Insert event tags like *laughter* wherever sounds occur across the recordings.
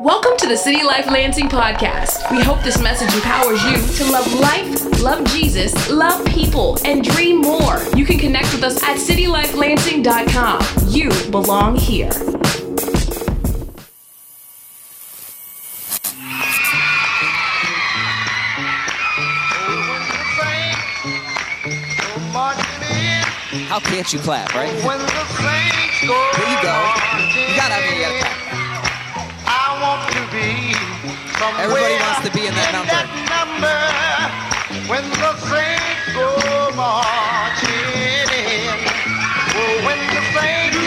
Welcome to the City Life Lansing podcast. We hope this message empowers you to love life, love Jesus, love people, and dream more. You can connect with us at citylifelansing.com. You belong here. How can't you clap, right? There you go. You gotta, I mean, somewhere Everybody wants to be in that number. number. When the saints go marching in. Oh, when the saints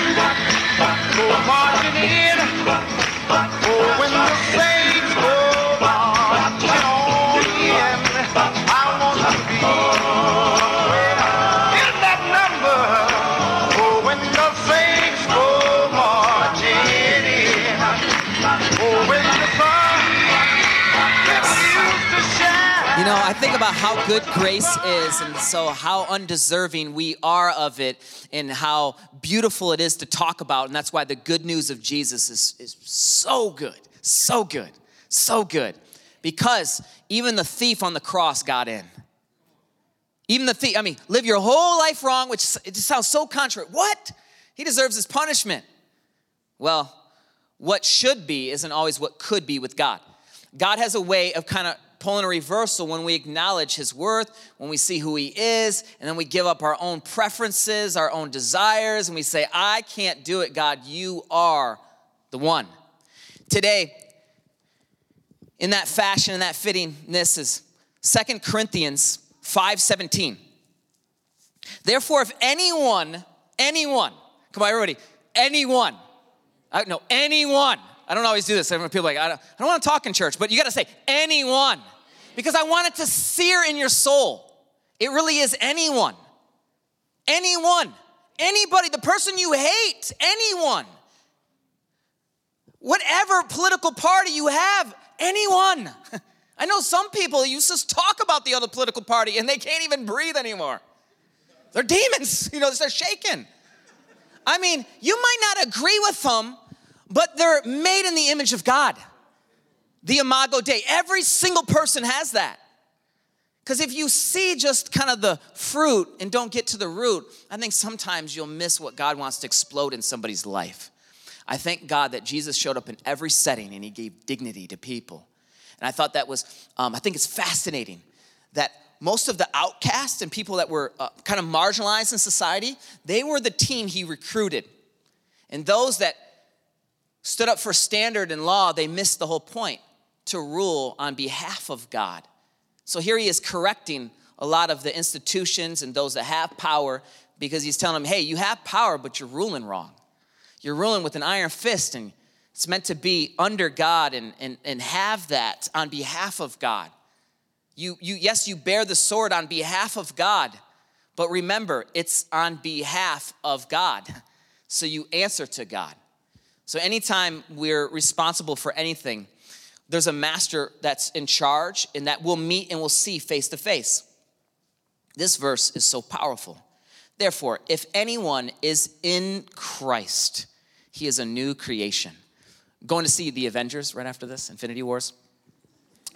go marching in. Oh, when the saints go marching on in. I want to be I think about how good grace is, and so how undeserving we are of it, and how beautiful it is to talk about. And that's why the good news of Jesus is, is so good, so good, so good. Because even the thief on the cross got in. Even the thief, I mean, live your whole life wrong, which it just sounds so contrary. What? He deserves his punishment. Well, what should be isn't always what could be with God. God has a way of kind of pulling a reversal when we acknowledge his worth, when we see who he is, and then we give up our own preferences, our own desires, and we say, I can't do it, God, you are the one. Today, in that fashion, in that fittingness, is Second Corinthians 5:17. Therefore, if anyone, anyone, come on, everybody, anyone, I, no, anyone. I don't always do this. People like, I don't, I don't want to talk in church, but you got to say anyone because I want it to sear in your soul. It really is anyone. Anyone. Anybody, the person you hate, anyone. Whatever political party you have, anyone. *laughs* I know some people used to talk about the other political party and they can't even breathe anymore. They're demons, *laughs* you know, they're shaking. I mean, you might not agree with them, but they're made in the image of God. The Imago Dei. Every single person has that. Because if you see just kind of the fruit and don't get to the root, I think sometimes you'll miss what God wants to explode in somebody's life. I thank God that Jesus showed up in every setting and he gave dignity to people. And I thought that was, um, I think it's fascinating that most of the outcasts and people that were uh, kind of marginalized in society, they were the team he recruited. And those that stood up for standard and law, they missed the whole point to rule on behalf of God. So here he is correcting a lot of the institutions and those that have power because he's telling them, hey, you have power, but you're ruling wrong. You're ruling with an iron fist, and it's meant to be under God and, and, and have that on behalf of God. You, you, yes, you bear the sword on behalf of God, but remember, it's on behalf of God. So you answer to God. So anytime we're responsible for anything, there's a master that's in charge and that we'll meet and we'll see face to face. This verse is so powerful. Therefore, if anyone is in Christ, he is a new creation. Going to see the Avengers right after this, Infinity Wars.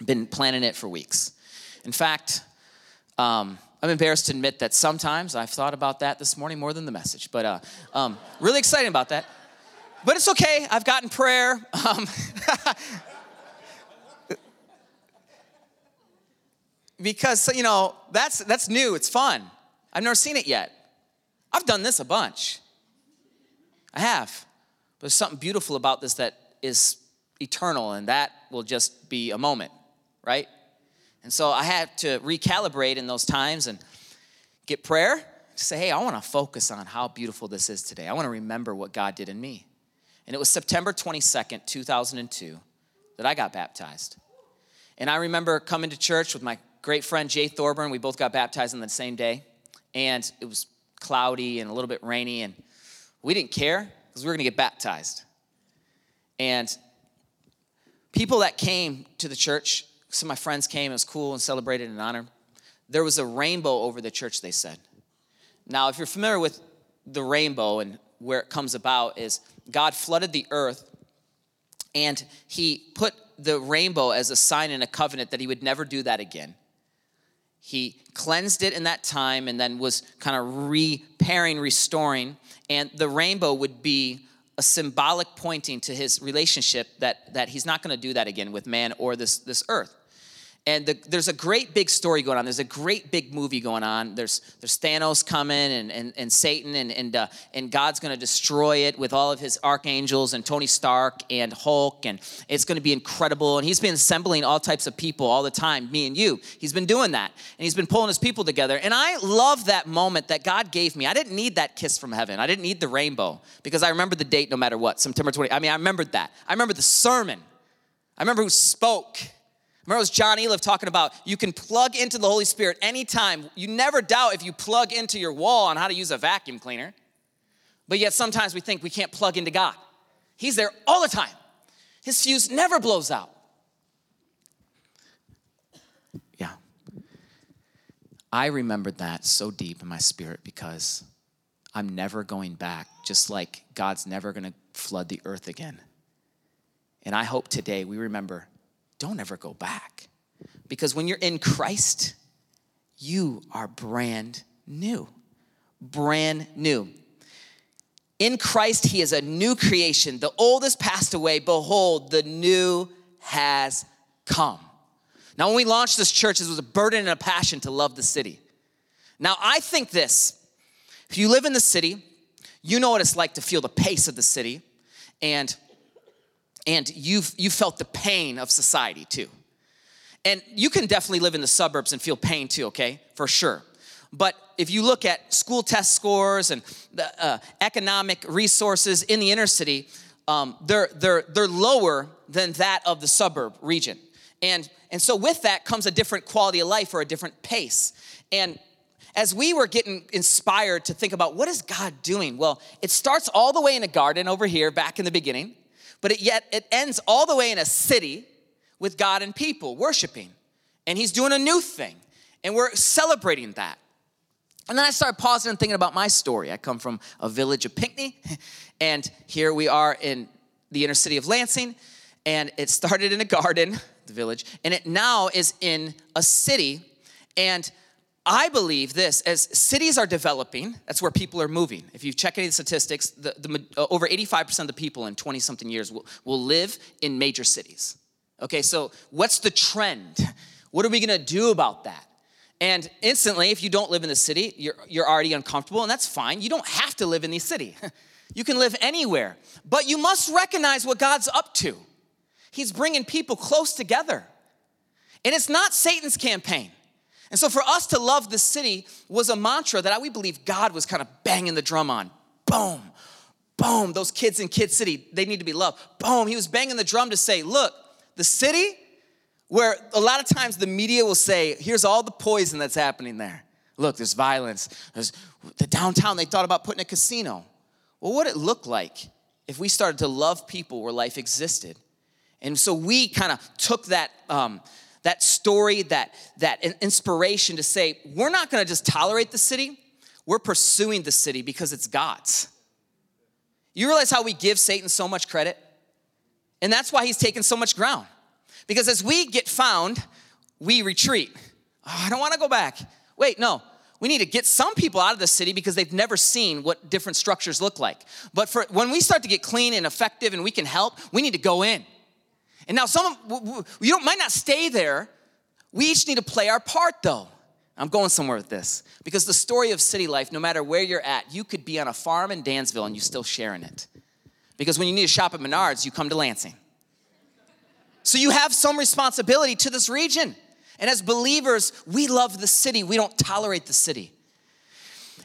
Been planning it for weeks. In fact, um, I'm embarrassed to admit that sometimes I've thought about that this morning more than the message, but uh, um, really excited about that. But it's okay. I've gotten prayer. Um, *laughs* because you know that's that's new. It's fun. I've never seen it yet. I've done this a bunch. I have. But there's something beautiful about this that is eternal, and that will just be a moment, right? And so I had to recalibrate in those times and get prayer say, hey, I want to focus on how beautiful this is today. I want to remember what God did in me. And it was September 22nd, 2002, that I got baptized. And I remember coming to church with my great friend Jay Thorburn. We both got baptized on the same day. And it was cloudy and a little bit rainy. And we didn't care because we were going to get baptized. And people that came to the church, some of my friends came, it was cool and celebrated and honored. There was a rainbow over the church, they said. Now, if you're familiar with the rainbow and where it comes about, is God flooded the earth And he put the rainbow as a sign and a covenant that he would never do that again. He cleansed it in that time and then was kind of repairing, restoring. And the rainbow would be a symbolic pointing to his relationship that, that he's not going to do that again with man or this, this earth. And the, there's a great big story going on. There's a great big movie going on. There's, there's Thanos coming and, and, and Satan, and, and, uh, and God's going to destroy it with all of his archangels and Tony Stark and Hulk. And it's going to be incredible. And he's been assembling all types of people all the time, me and you. He's been doing that. And he's been pulling his people together. And I love that moment that God gave me. I didn't need that kiss from heaven, I didn't need the rainbow because I remember the date no matter what September 20. I mean, I remembered that. I remember the sermon, I remember who spoke. Remember, it was John Eliff talking about you can plug into the Holy Spirit anytime. You never doubt if you plug into your wall on how to use a vacuum cleaner. But yet sometimes we think we can't plug into God. He's there all the time. His fuse never blows out. Yeah. I remembered that so deep in my spirit because I'm never going back, just like God's never going to flood the earth again. And I hope today we remember don't ever go back. Because when you're in Christ, you are brand new. Brand new. In Christ, He is a new creation. The old has passed away. Behold, the new has come. Now, when we launched this church, it was a burden and a passion to love the city. Now, I think this if you live in the city, you know what it's like to feel the pace of the city. And and you've you felt the pain of society too. And you can definitely live in the suburbs and feel pain too, okay? For sure. But if you look at school test scores and the uh, economic resources in the inner city, um, they're, they're, they're lower than that of the suburb region. And, and so with that comes a different quality of life or a different pace. And as we were getting inspired to think about what is God doing? Well, it starts all the way in a garden over here back in the beginning but it yet it ends all the way in a city with God and people worshiping. And he's doing a new thing. And we're celebrating that. And then I started pausing and thinking about my story. I come from a village of Pinckney, *laughs* and here we are in the inner city of Lansing. And it started in a garden, *laughs* the village, and it now is in a city. And I believe this as cities are developing, that's where people are moving. If you check any of the statistics, the, the, uh, over 85% of the people in 20 something years will, will live in major cities. Okay, so what's the trend? What are we gonna do about that? And instantly, if you don't live in the city, you're, you're already uncomfortable, and that's fine. You don't have to live in the city, *laughs* you can live anywhere. But you must recognize what God's up to. He's bringing people close together. And it's not Satan's campaign. And so for us to love the city was a mantra that we believe God was kind of banging the drum on. Boom, boom. Those kids in Kid City, they need to be loved. Boom. He was banging the drum to say, look, the city where a lot of times the media will say, here's all the poison that's happening there. Look, there's violence. There's the downtown, they thought about putting a casino. Well, what would it look like if we started to love people where life existed? And so we kind of took that um, that story, that, that inspiration to say, we're not gonna just tolerate the city, we're pursuing the city because it's God's. You realize how we give Satan so much credit? And that's why he's taken so much ground. Because as we get found, we retreat. Oh, I don't wanna go back. Wait, no. We need to get some people out of the city because they've never seen what different structures look like. But for when we start to get clean and effective and we can help, we need to go in. And now some you might not stay there. We each need to play our part though. I'm going somewhere with this because the story of city life, no matter where you're at, you could be on a farm in Dansville and you still sharing it. Because when you need to shop at Menards, you come to Lansing. So you have some responsibility to this region. And as believers, we love the city. We don't tolerate the city.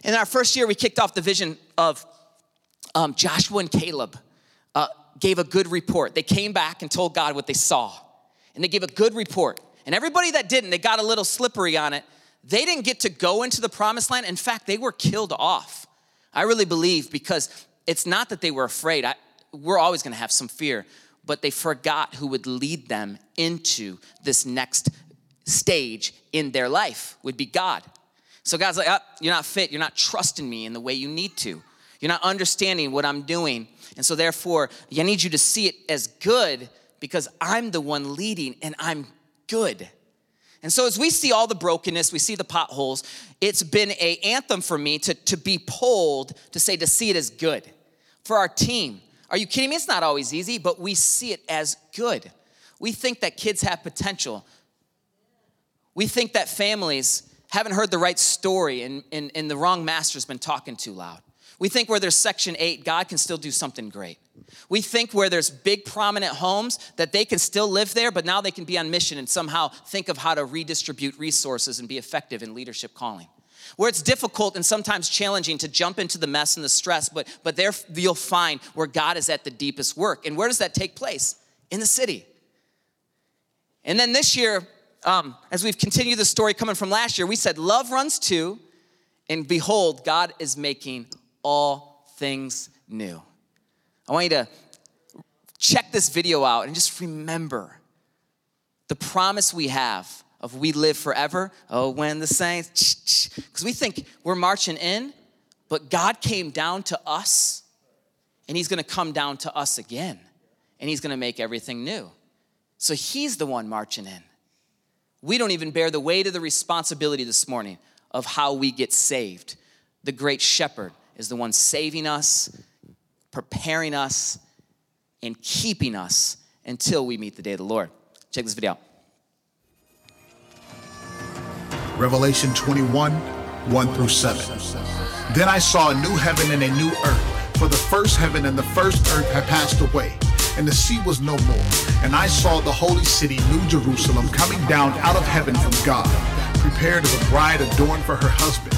In our first year, we kicked off the vision of um, Joshua and Caleb. Gave a good report. They came back and told God what they saw. And they gave a good report. And everybody that didn't, they got a little slippery on it. They didn't get to go into the promised land. In fact, they were killed off. I really believe because it's not that they were afraid. I, we're always going to have some fear, but they forgot who would lead them into this next stage in their life would be God. So God's like, oh, you're not fit. You're not trusting me in the way you need to. You're not understanding what I'm doing. And so, therefore, I need you to see it as good because I'm the one leading and I'm good. And so, as we see all the brokenness, we see the potholes, it's been a anthem for me to, to be pulled to say, to see it as good. For our team, are you kidding me? It's not always easy, but we see it as good. We think that kids have potential. We think that families haven't heard the right story and, and, and the wrong master's been talking too loud. We think where there's Section 8, God can still do something great. We think where there's big prominent homes that they can still live there, but now they can be on mission and somehow think of how to redistribute resources and be effective in leadership calling. Where it's difficult and sometimes challenging to jump into the mess and the stress, but, but there you'll find where God is at the deepest work. And where does that take place? In the city. And then this year, um, as we've continued the story coming from last year, we said, Love runs too, and behold, God is making all things new. I want you to check this video out and just remember the promise we have of we live forever. Oh, when the saints, because we think we're marching in, but God came down to us and He's gonna come down to us again and He's gonna make everything new. So He's the one marching in. We don't even bear the weight of the responsibility this morning of how we get saved. The great shepherd is the one saving us, preparing us, and keeping us until we meet the day of the Lord. Check this video out. Revelation 21, 1 through 7. Then I saw a new heaven and a new earth, for the first heaven and the first earth had passed away, and the sea was no more. And I saw the holy city, New Jerusalem, coming down out of heaven from God, prepared as a bride adorned for her husband.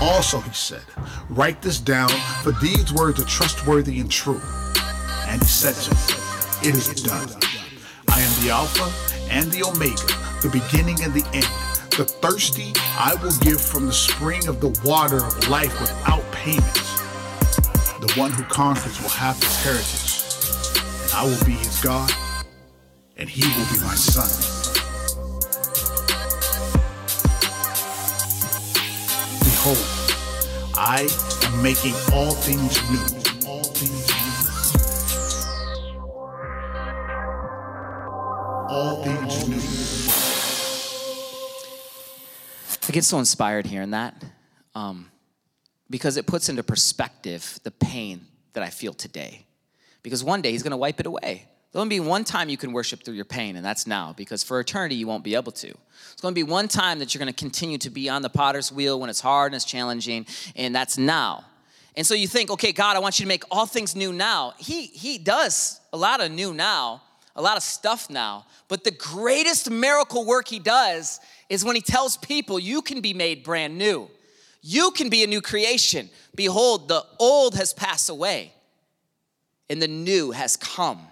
Also, he said, Write this down, for these words are trustworthy and true. And he said to me, It is done. I am the Alpha and the Omega, the beginning and the end. The thirsty I will give from the spring of the water of life without payment. The one who conquers will have his heritage, and I will be his God, and he will be my son. I am making all things new. All things new. All things new. I get so inspired hearing that um, because it puts into perspective the pain that I feel today. Because one day he's going to wipe it away. There'll only be one time you can worship through your pain, and that's now, because for eternity you won't be able to. It's going to be one time that you're going to continue to be on the potter's wheel when it's hard and it's challenging, and that's now. And so you think, okay, God, I want you to make all things new now. He, he does a lot of new now, a lot of stuff now. But the greatest miracle work he does is when he tells people, you can be made brand new. You can be a new creation. Behold, the old has passed away, and the new has come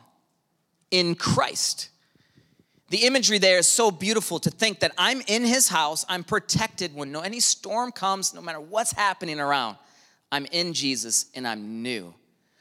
in Christ. The imagery there is so beautiful to think that I'm in his house, I'm protected when no, any storm comes, no matter what's happening around. I'm in Jesus and I'm new.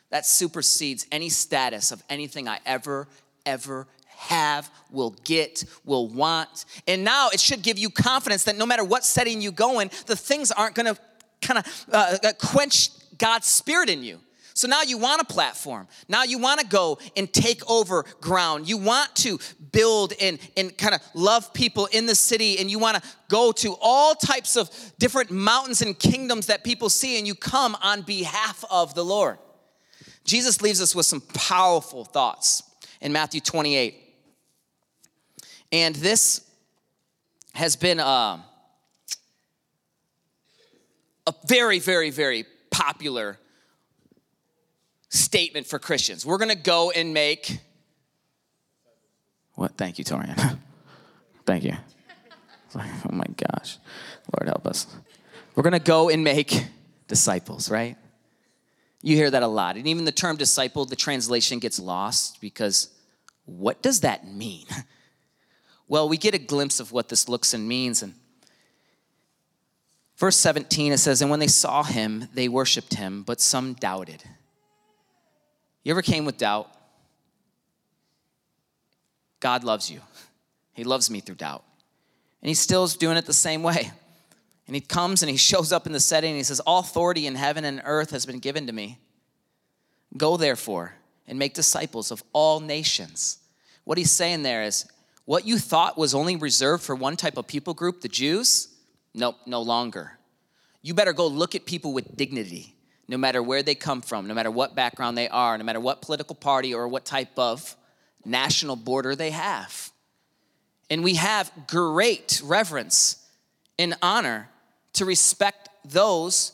That supersedes any status of anything I ever, ever have, will get, will want. And now it should give you confidence that no matter what setting you go in, the things aren't gonna kind of uh, quench God's spirit in you. So now you want a platform. Now you want to go and take over ground. You want to build and, and kind of love people in the city, and you want to go to all types of different mountains and kingdoms that people see, and you come on behalf of the Lord. Jesus leaves us with some powerful thoughts in Matthew 28. And this has been a, a very, very, very popular statement for Christians. We're gonna go and make what? Thank you, Torian. *laughs* Thank you. *laughs* Oh my gosh, Lord help us. We're gonna go and make disciples, right? You hear that a lot. And even the term disciple, the translation gets lost because what does that mean? *laughs* Well, we get a glimpse of what this looks and means. And verse 17, it says, And when they saw him, they worshiped him, but some doubted. You ever came with doubt? God loves you. He loves me through doubt. And he still is doing it the same way. And he comes and he shows up in the setting and he says, All authority in heaven and earth has been given to me. Go therefore and make disciples of all nations. What he's saying there is, what you thought was only reserved for one type of people group, the Jews, nope, no longer. You better go look at people with dignity, no matter where they come from, no matter what background they are, no matter what political party or what type of national border they have. And we have great reverence and honor to respect those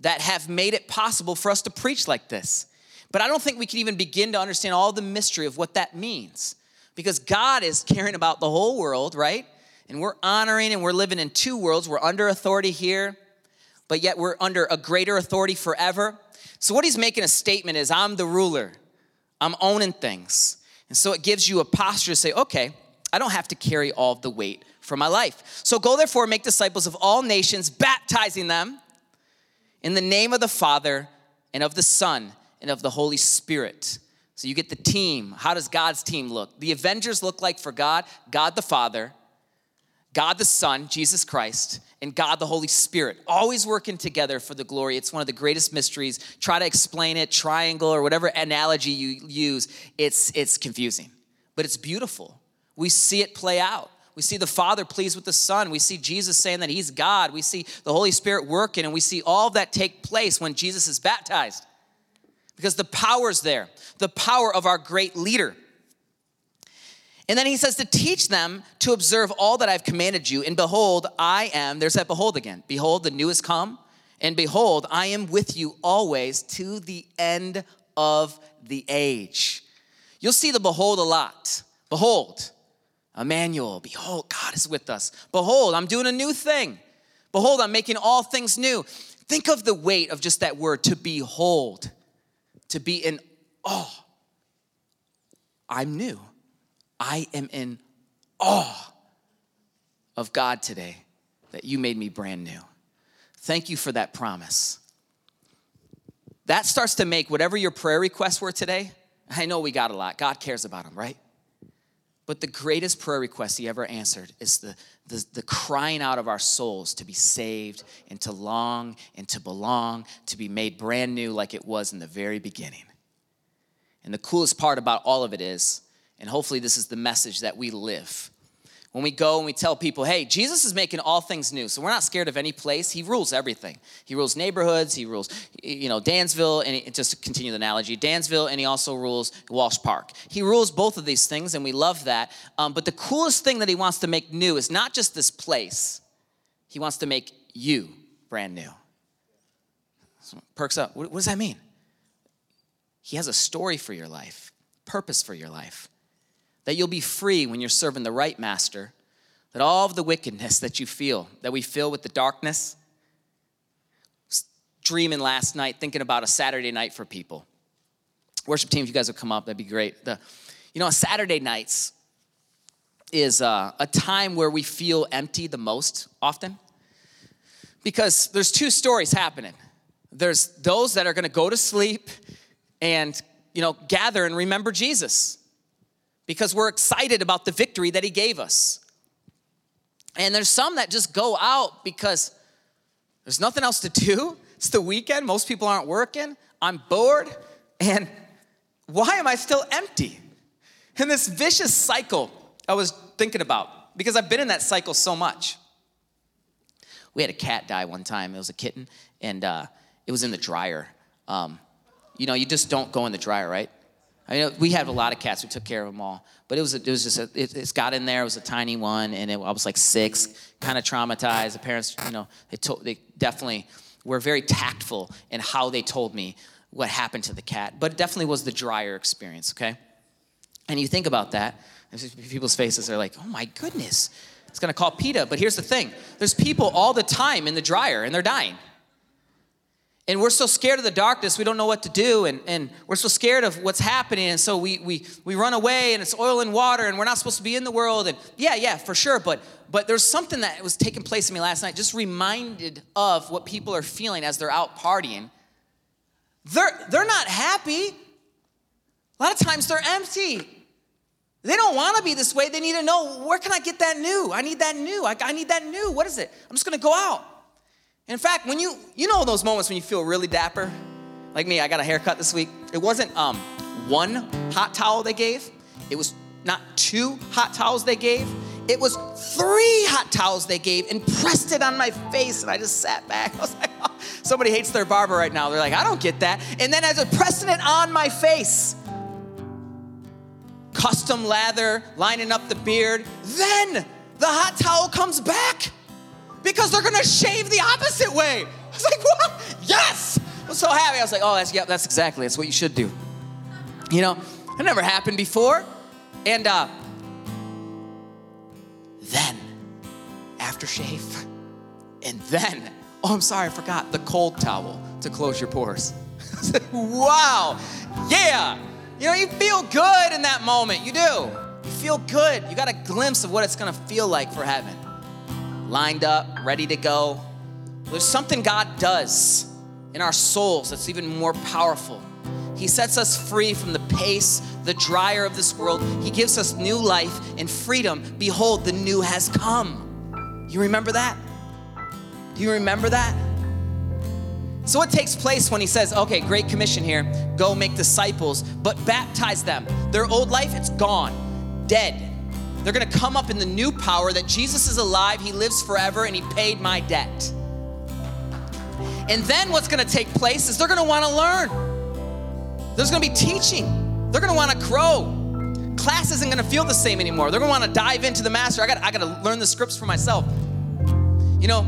that have made it possible for us to preach like this. But I don't think we can even begin to understand all the mystery of what that means because God is caring about the whole world, right? And we're honoring and we're living in two worlds. We're under authority here, but yet we're under a greater authority forever. So, what he's making a statement is I'm the ruler, I'm owning things. And so it gives you a posture to say, okay, I don't have to carry all the weight for my life. So go therefore, make disciples of all nations, baptizing them in the name of the Father and of the Son and of the Holy Spirit. So you get the team. How does God's team look? The Avengers look like for God, God the Father, God the Son, Jesus Christ, and God the Holy Spirit, always working together for the glory. It's one of the greatest mysteries. Try to explain it, triangle, or whatever analogy you use, it's, it's confusing, but it's beautiful. We see it play out. We see the Father pleased with the Son. We see Jesus saying that He's God. We see the Holy Spirit working, and we see all that take place when Jesus is baptized because the power's there, the power of our great leader. And then he says to teach them to observe all that I've commanded you. And behold, I am, there's that behold again. Behold, the new has come. And behold, I am with you always to the end of the age. You'll see the behold a lot. Behold, Emmanuel, behold, God is with us. Behold, I'm doing a new thing. Behold, I'm making all things new. Think of the weight of just that word to behold to be in awe. I'm new. I am in awe of God today that you made me brand new. Thank you for that promise. That starts to make whatever your prayer requests were today. I know we got a lot. God cares about them, right? But the greatest prayer request he ever answered is the, the, the, crying out of our souls to be saved and to long and to belong, to be made brand new like it was in the very beginning. And the coolest part about all of it is, and hopefully this is the message that we live. When we go and we tell people, hey, Jesus is making all things new. So we're not scared of any place. He rules everything. He rules neighborhoods. He rules, you know, Dansville, and he, just to continue the analogy, Dansville, and he also rules Walsh Park. He rules both of these things, and we love that. Um, but the coolest thing that he wants to make new is not just this place, he wants to make you brand new. So perks up. What, what does that mean? He has a story for your life, purpose for your life that you'll be free when you're serving the right master, that all of the wickedness that you feel, that we feel with the darkness, dreaming last night, thinking about a Saturday night for people. Worship team, if you guys would come up, that'd be great. The, you know, Saturday nights is uh, a time where we feel empty the most often because there's two stories happening. There's those that are going to go to sleep and you know gather and remember Jesus because we're excited about the victory that he gave us. And there's some that just go out because there's nothing else to *laughs* do. It's the weekend, most people aren't working. I'm bored, and why am I still empty? In this vicious cycle I was thinking about because I've been in that cycle so much. We had a cat die one time. It was a kitten, and uh, it was in the dryer. Um, you know, you just don't go in the dryer, right? I mean, we had a lot of cats. We took care of them all, but it was a, it was just a, it, it's got in there. It was a tiny one, and it, I was like six, kind of traumatized. The parents, you know, they told they definitely were very tactful in how they told me what happened to the cat, but it definitely was the dryer experience. Okay, and you think about that, people's faces are like, oh my goodness, it's gonna call PETA. But here's the thing: there's people all the time in the dryer, and they're dying. And we're so scared of the darkness, we don't know what to do, and, and we're so scared of what's happening, and so we, we, we run away, and it's oil and water, and we're not supposed to be in the world, and yeah, yeah, for sure, but, but there's something that was taking place in me last night, just reminded of what people are feeling as they're out partying. They're, they're not happy. A lot of times they're empty. They don't want to be this way. They need to know where can I get that new? I need that new. I, I need that new. What is it? I'm just going to go out. In fact, when you you know those moments when you feel really dapper, like me, I got a haircut this week. It wasn't um, one hot towel they gave. It was not two hot towels they gave. It was three hot towels they gave and pressed it on my face, and I just sat back. *laughs* I was like, oh. somebody hates their barber right now. They're like, I don't get that. And then as they're pressing it on my face, custom lather, lining up the beard, then the hot towel comes back because they're gonna shave the opposite way. I was like, what? Yes! I was so happy. I was like, oh, that's yeah, that's exactly, that's what you should do. You know, it never happened before. And uh, then, aftershave, and then, oh, I'm sorry, I forgot the cold towel to close your pores. *laughs* wow, yeah. You know, you feel good in that moment. You do. You feel good. You got a glimpse of what it's gonna feel like for heaven lined up, ready to go. There's something God does in our souls that's even more powerful. He sets us free from the pace, the dryer of this world. He gives us new life and freedom. Behold, the new has come. You remember that? Do you remember that? So, what takes place when he says, okay, great commission here, go make disciples, but baptize them? Their old life, it's gone, dead. They're gonna come up in the new power that Jesus is alive, He lives forever, and He paid my debt. And then what's gonna take place is they're gonna wanna learn. There's gonna be teaching, they're gonna wanna grow. Class isn't gonna feel the same anymore. They're gonna wanna dive into the master. I gotta, I gotta learn the scripts for myself. You know,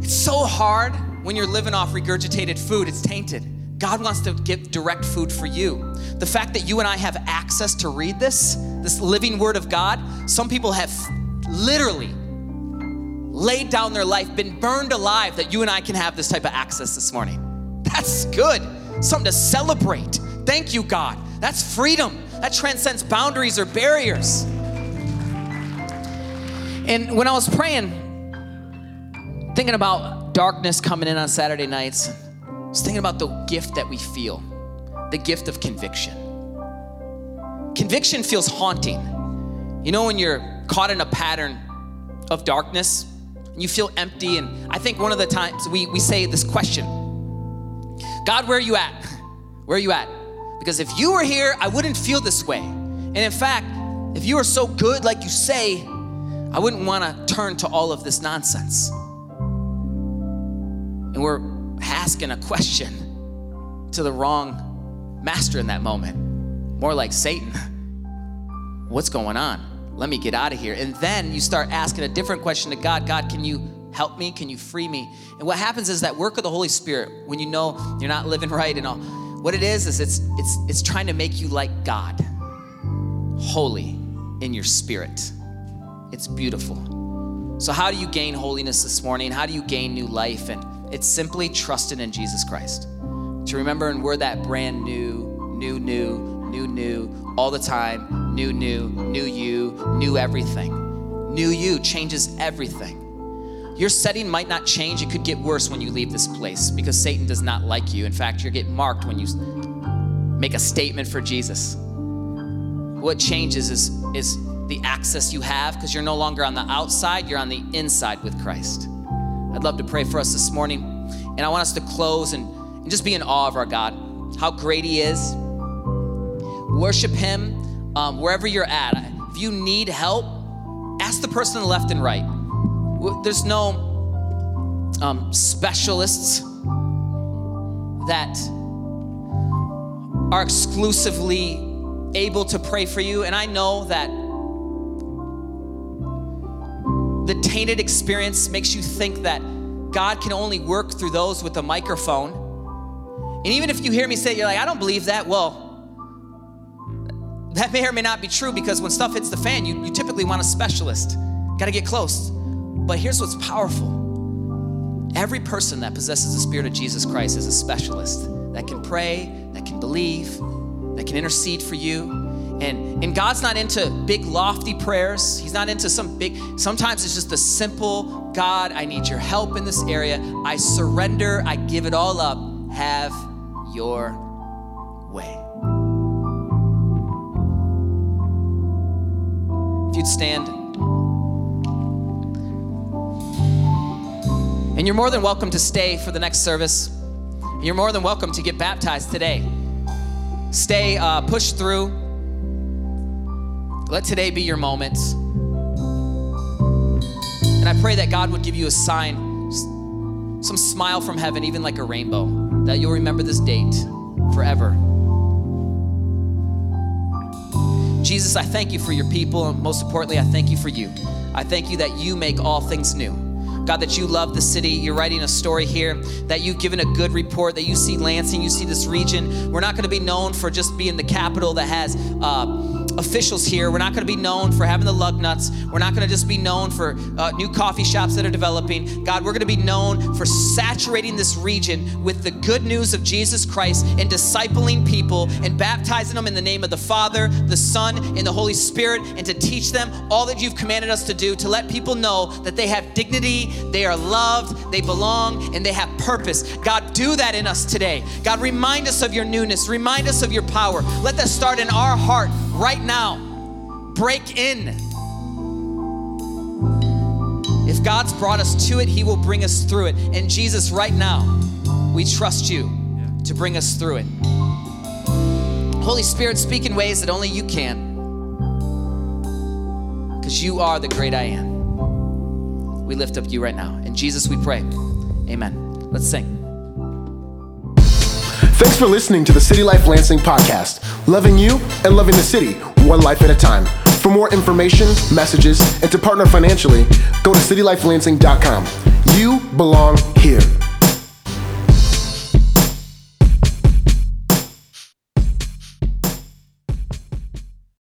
it's so hard when you're living off regurgitated food, it's tainted. God wants to give direct food for you. The fact that you and I have access to read this, this living word of God, some people have literally laid down their life, been burned alive, that you and I can have this type of access this morning. That's good. Something to celebrate. Thank you, God. That's freedom. That transcends boundaries or barriers. And when I was praying, thinking about darkness coming in on Saturday nights, was thinking about the gift that we feel the gift of conviction. Conviction feels haunting. You know, when you're caught in a pattern of darkness, and you feel empty, and I think one of the times we, we say this question God, where are you at? *laughs* Where are you at? Because if you were here, I wouldn't feel this way. And in fact, if you were so good, like you say, I wouldn't want to turn to all of this nonsense. And we're asking a question to the wrong master in that moment. More like Satan. What's going on? Let me get out of here. And then you start asking a different question to God God, can you help me? Can you free me? And what happens is that work of the Holy Spirit, when you know you're not living right and all, what it is is it's it's it's trying to make you like God, holy in your spirit. It's beautiful. So how do you gain holiness this morning? How do you gain new life? And it's simply trusting in Jesus Christ. To remember and we're that brand new, new, new, new, new, all the time, new, new, new you, new everything. New you changes everything. Your setting might not change, it could get worse when you leave this place because Satan does not like you. In fact, you get marked when you make a statement for Jesus. What changes is, is the access you have because you're no longer on the outside, you're on the inside with Christ. I'd love to pray for us this morning. And I want us to close and, and just be in awe of our God, how great He is. Worship Him um, wherever you're at. If you need help, ask the person left and right. There's no um, specialists that are exclusively able to pray for you. And I know that the tainted experience makes you think that God can only work through those with a microphone. And even if you hear me say, it, you're like, I don't believe that, well, that may or may not be true because when stuff hits the fan, you, you typically want a specialist. Got to get close. But here's what's powerful Every person that possesses the Spirit of Jesus Christ is a specialist that can pray, that can believe, that can intercede for you. And, and God's not into big, lofty prayers. He's not into some big, sometimes it's just a simple God, I need your help in this area. I surrender, I give it all up. Have your way. If you'd stand. And you're more than welcome to stay for the next service. You're more than welcome to get baptized today. Stay, uh, push through. Let today be your moment. And I pray that God would give you a sign, some smile from heaven, even like a rainbow, that you'll remember this date forever. Jesus, I thank you for your people, and most importantly, I thank you for you. I thank you that you make all things new. God, that you love the city. You're writing a story here, that you've given a good report, that you see Lansing, you see this region. We're not going to be known for just being the capital that has. Uh, officials here. We're not going to be known for having the Lugnuts. We're not going to just be known for uh, new coffee shops that are developing. God, we're going to be known for saturating this region with the good news of Jesus Christ and discipling people and baptizing them in the name of the Father, the Son, and the Holy Spirit, and to teach them all that you've commanded us to do, to let people know that they have dignity, they are loved, they belong, and they have purpose. God, do that in us today. God, remind us of your newness, remind us of your power. Let that start in our heart right now. Break in. If God's brought us to it, He will bring us through it. And Jesus, right now, we trust you to bring us through it. Holy Spirit, speak in ways that only you can. Because you are the great I am. We lift up you right now. In Jesus, we pray. Amen. Let's sing. Thanks for listening to the City Life Lansing podcast, loving you and loving the city, one life at a time. For more information, messages, and to partner financially, go to citylifelansing.com. You belong here.